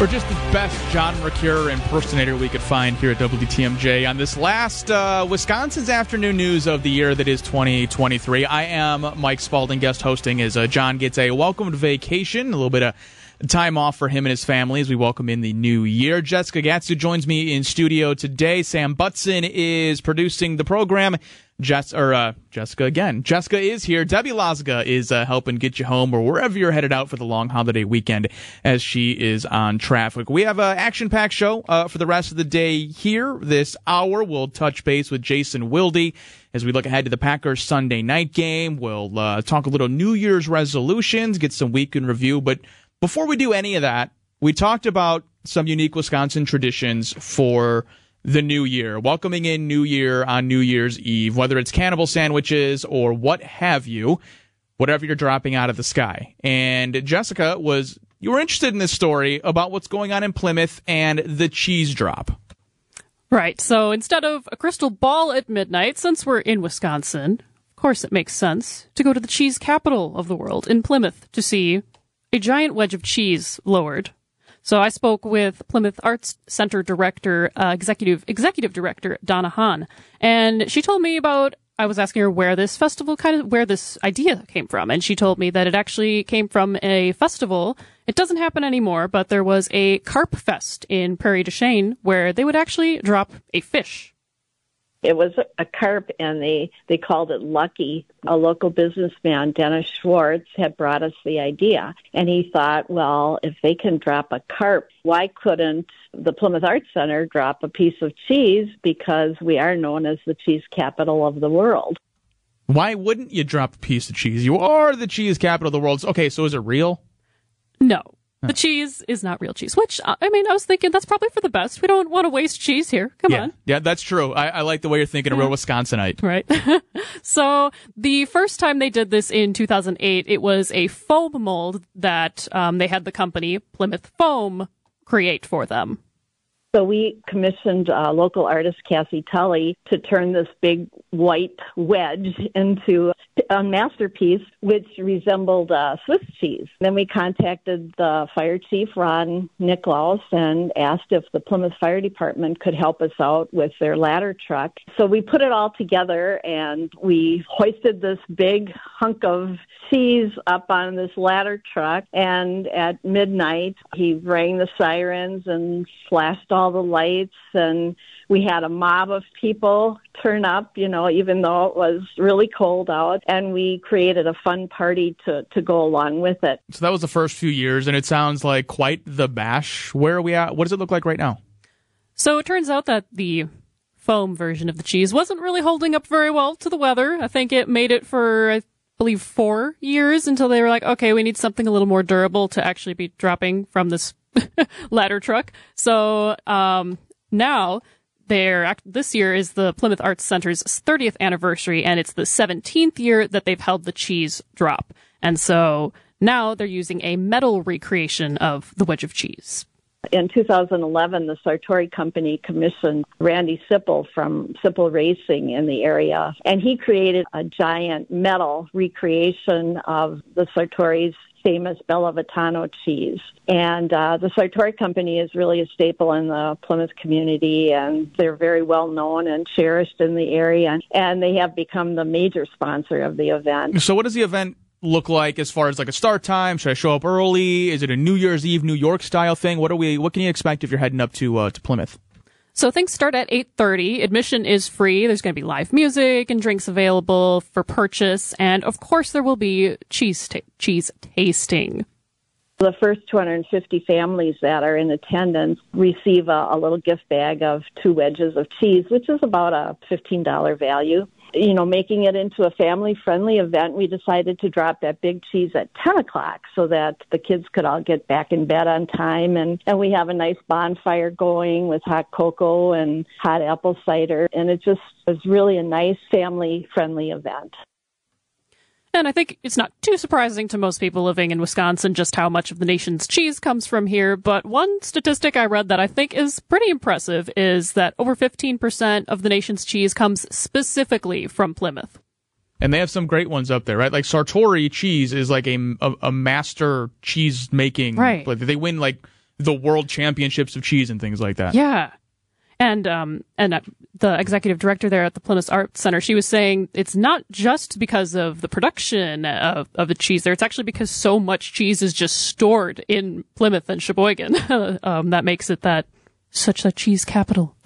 For just the best John Mercure impersonator we could find here at WTMJ on this last uh, Wisconsin's afternoon news of the year that is 2023. I am Mike Spalding, guest hosting as uh, John gets a welcomed vacation, a little bit of time off for him and his family as we welcome in the new year. Jessica Gatsu joins me in studio today. Sam Butson is producing the program. Jess or uh, Jessica again. Jessica is here. Debbie Lazga is uh, helping get you home or wherever you're headed out for the long holiday weekend as she is on traffic. We have an action packed show uh, for the rest of the day here. This hour we'll touch base with Jason Wilde as we look ahead to the Packers Sunday night game. We'll uh, talk a little New Year's resolutions, get some week in review. But before we do any of that, we talked about some unique Wisconsin traditions for the new year, welcoming in New Year on New Year's Eve, whether it's cannibal sandwiches or what have you, whatever you're dropping out of the sky. And Jessica was, you were interested in this story about what's going on in Plymouth and the cheese drop. Right. So instead of a crystal ball at midnight, since we're in Wisconsin, of course it makes sense to go to the cheese capital of the world in Plymouth to see a giant wedge of cheese lowered so I spoke with Plymouth Arts Center director, uh, executive executive director Donna Hahn, and she told me about. I was asking her where this festival kind of where this idea came from, and she told me that it actually came from a festival. It doesn't happen anymore, but there was a carp fest in Prairie du Chien where they would actually drop a fish it was a carp, and they they called it Lucky. A local businessman, Dennis Schwartz, had brought us the idea, and he thought, well, if they can drop a carp, why couldn't the Plymouth Arts Center drop a piece of cheese? Because we are known as the cheese capital of the world. Why wouldn't you drop a piece of cheese? You are the cheese capital of the world. Okay, so is it real? No. The cheese is not real cheese, which uh, I mean, I was thinking that's probably for the best. We don't want to waste cheese here. Come yeah. on. Yeah, that's true. I, I like the way you're thinking, a real Wisconsinite. Right. so the first time they did this in 2008, it was a foam mold that um, they had the company Plymouth Foam create for them. So we commissioned uh, local artist Cassie Tully to turn this big white wedge into a masterpiece which resembled uh, Swiss cheese. Then we contacted the fire chief, Ron Nicklaus, and asked if the Plymouth Fire Department could help us out with their ladder truck. So we put it all together and we hoisted this big hunk of cheese up on this ladder truck. And at midnight, he rang the sirens and flashed all the lights and we had a mob of people turn up, you know, even though it was really cold out, and we created a fun party to, to go along with it. So that was the first few years, and it sounds like quite the bash. Where are we at? What does it look like right now? So it turns out that the foam version of the cheese wasn't really holding up very well to the weather. I think it made it for, I believe, four years until they were like, okay, we need something a little more durable to actually be dropping from this ladder truck. So um, now they're this year is the Plymouth Arts Center's 30th anniversary, and it's the 17th year that they've held the cheese drop. And so now they're using a metal recreation of the wedge of cheese. In 2011, the Sartori Company commissioned Randy Sipple from Sipple Racing in the area, and he created a giant metal recreation of the Sartori's famous BellaVitano cheese. And uh, the Sartori Company is really a staple in the Plymouth community, and they're very well known and cherished in the area. And they have become the major sponsor of the event. So, what does the event look like as far as like a start time? Should I show up early? Is it a New Year's Eve New York style thing? What are we? What can you expect if you're heading up to uh, to Plymouth? So things start at 8:30. Admission is free. There's going to be live music and drinks available for purchase, and of course there will be cheese cheese tasting. The first 250 families that are in attendance receive a, a little gift bag of two wedges of cheese, which is about a $15 value you know, making it into a family friendly event, we decided to drop that big cheese at 10 o'clock so that the kids could all get back in bed on time. And, and we have a nice bonfire going with hot cocoa and hot apple cider. And it just was really a nice family friendly event. And I think it's not too surprising to most people living in Wisconsin just how much of the nation's cheese comes from here. But one statistic I read that I think is pretty impressive is that over 15% of the nation's cheese comes specifically from Plymouth. And they have some great ones up there, right? Like Sartori cheese is like a, a, a master cheese making. Right. They win like the world championships of cheese and things like that. Yeah. And um and uh, the executive director there at the Plymouth Arts Center, she was saying it's not just because of the production of, of the cheese there. It's actually because so much cheese is just stored in Plymouth and Sheboygan um, that makes it that such a cheese capital.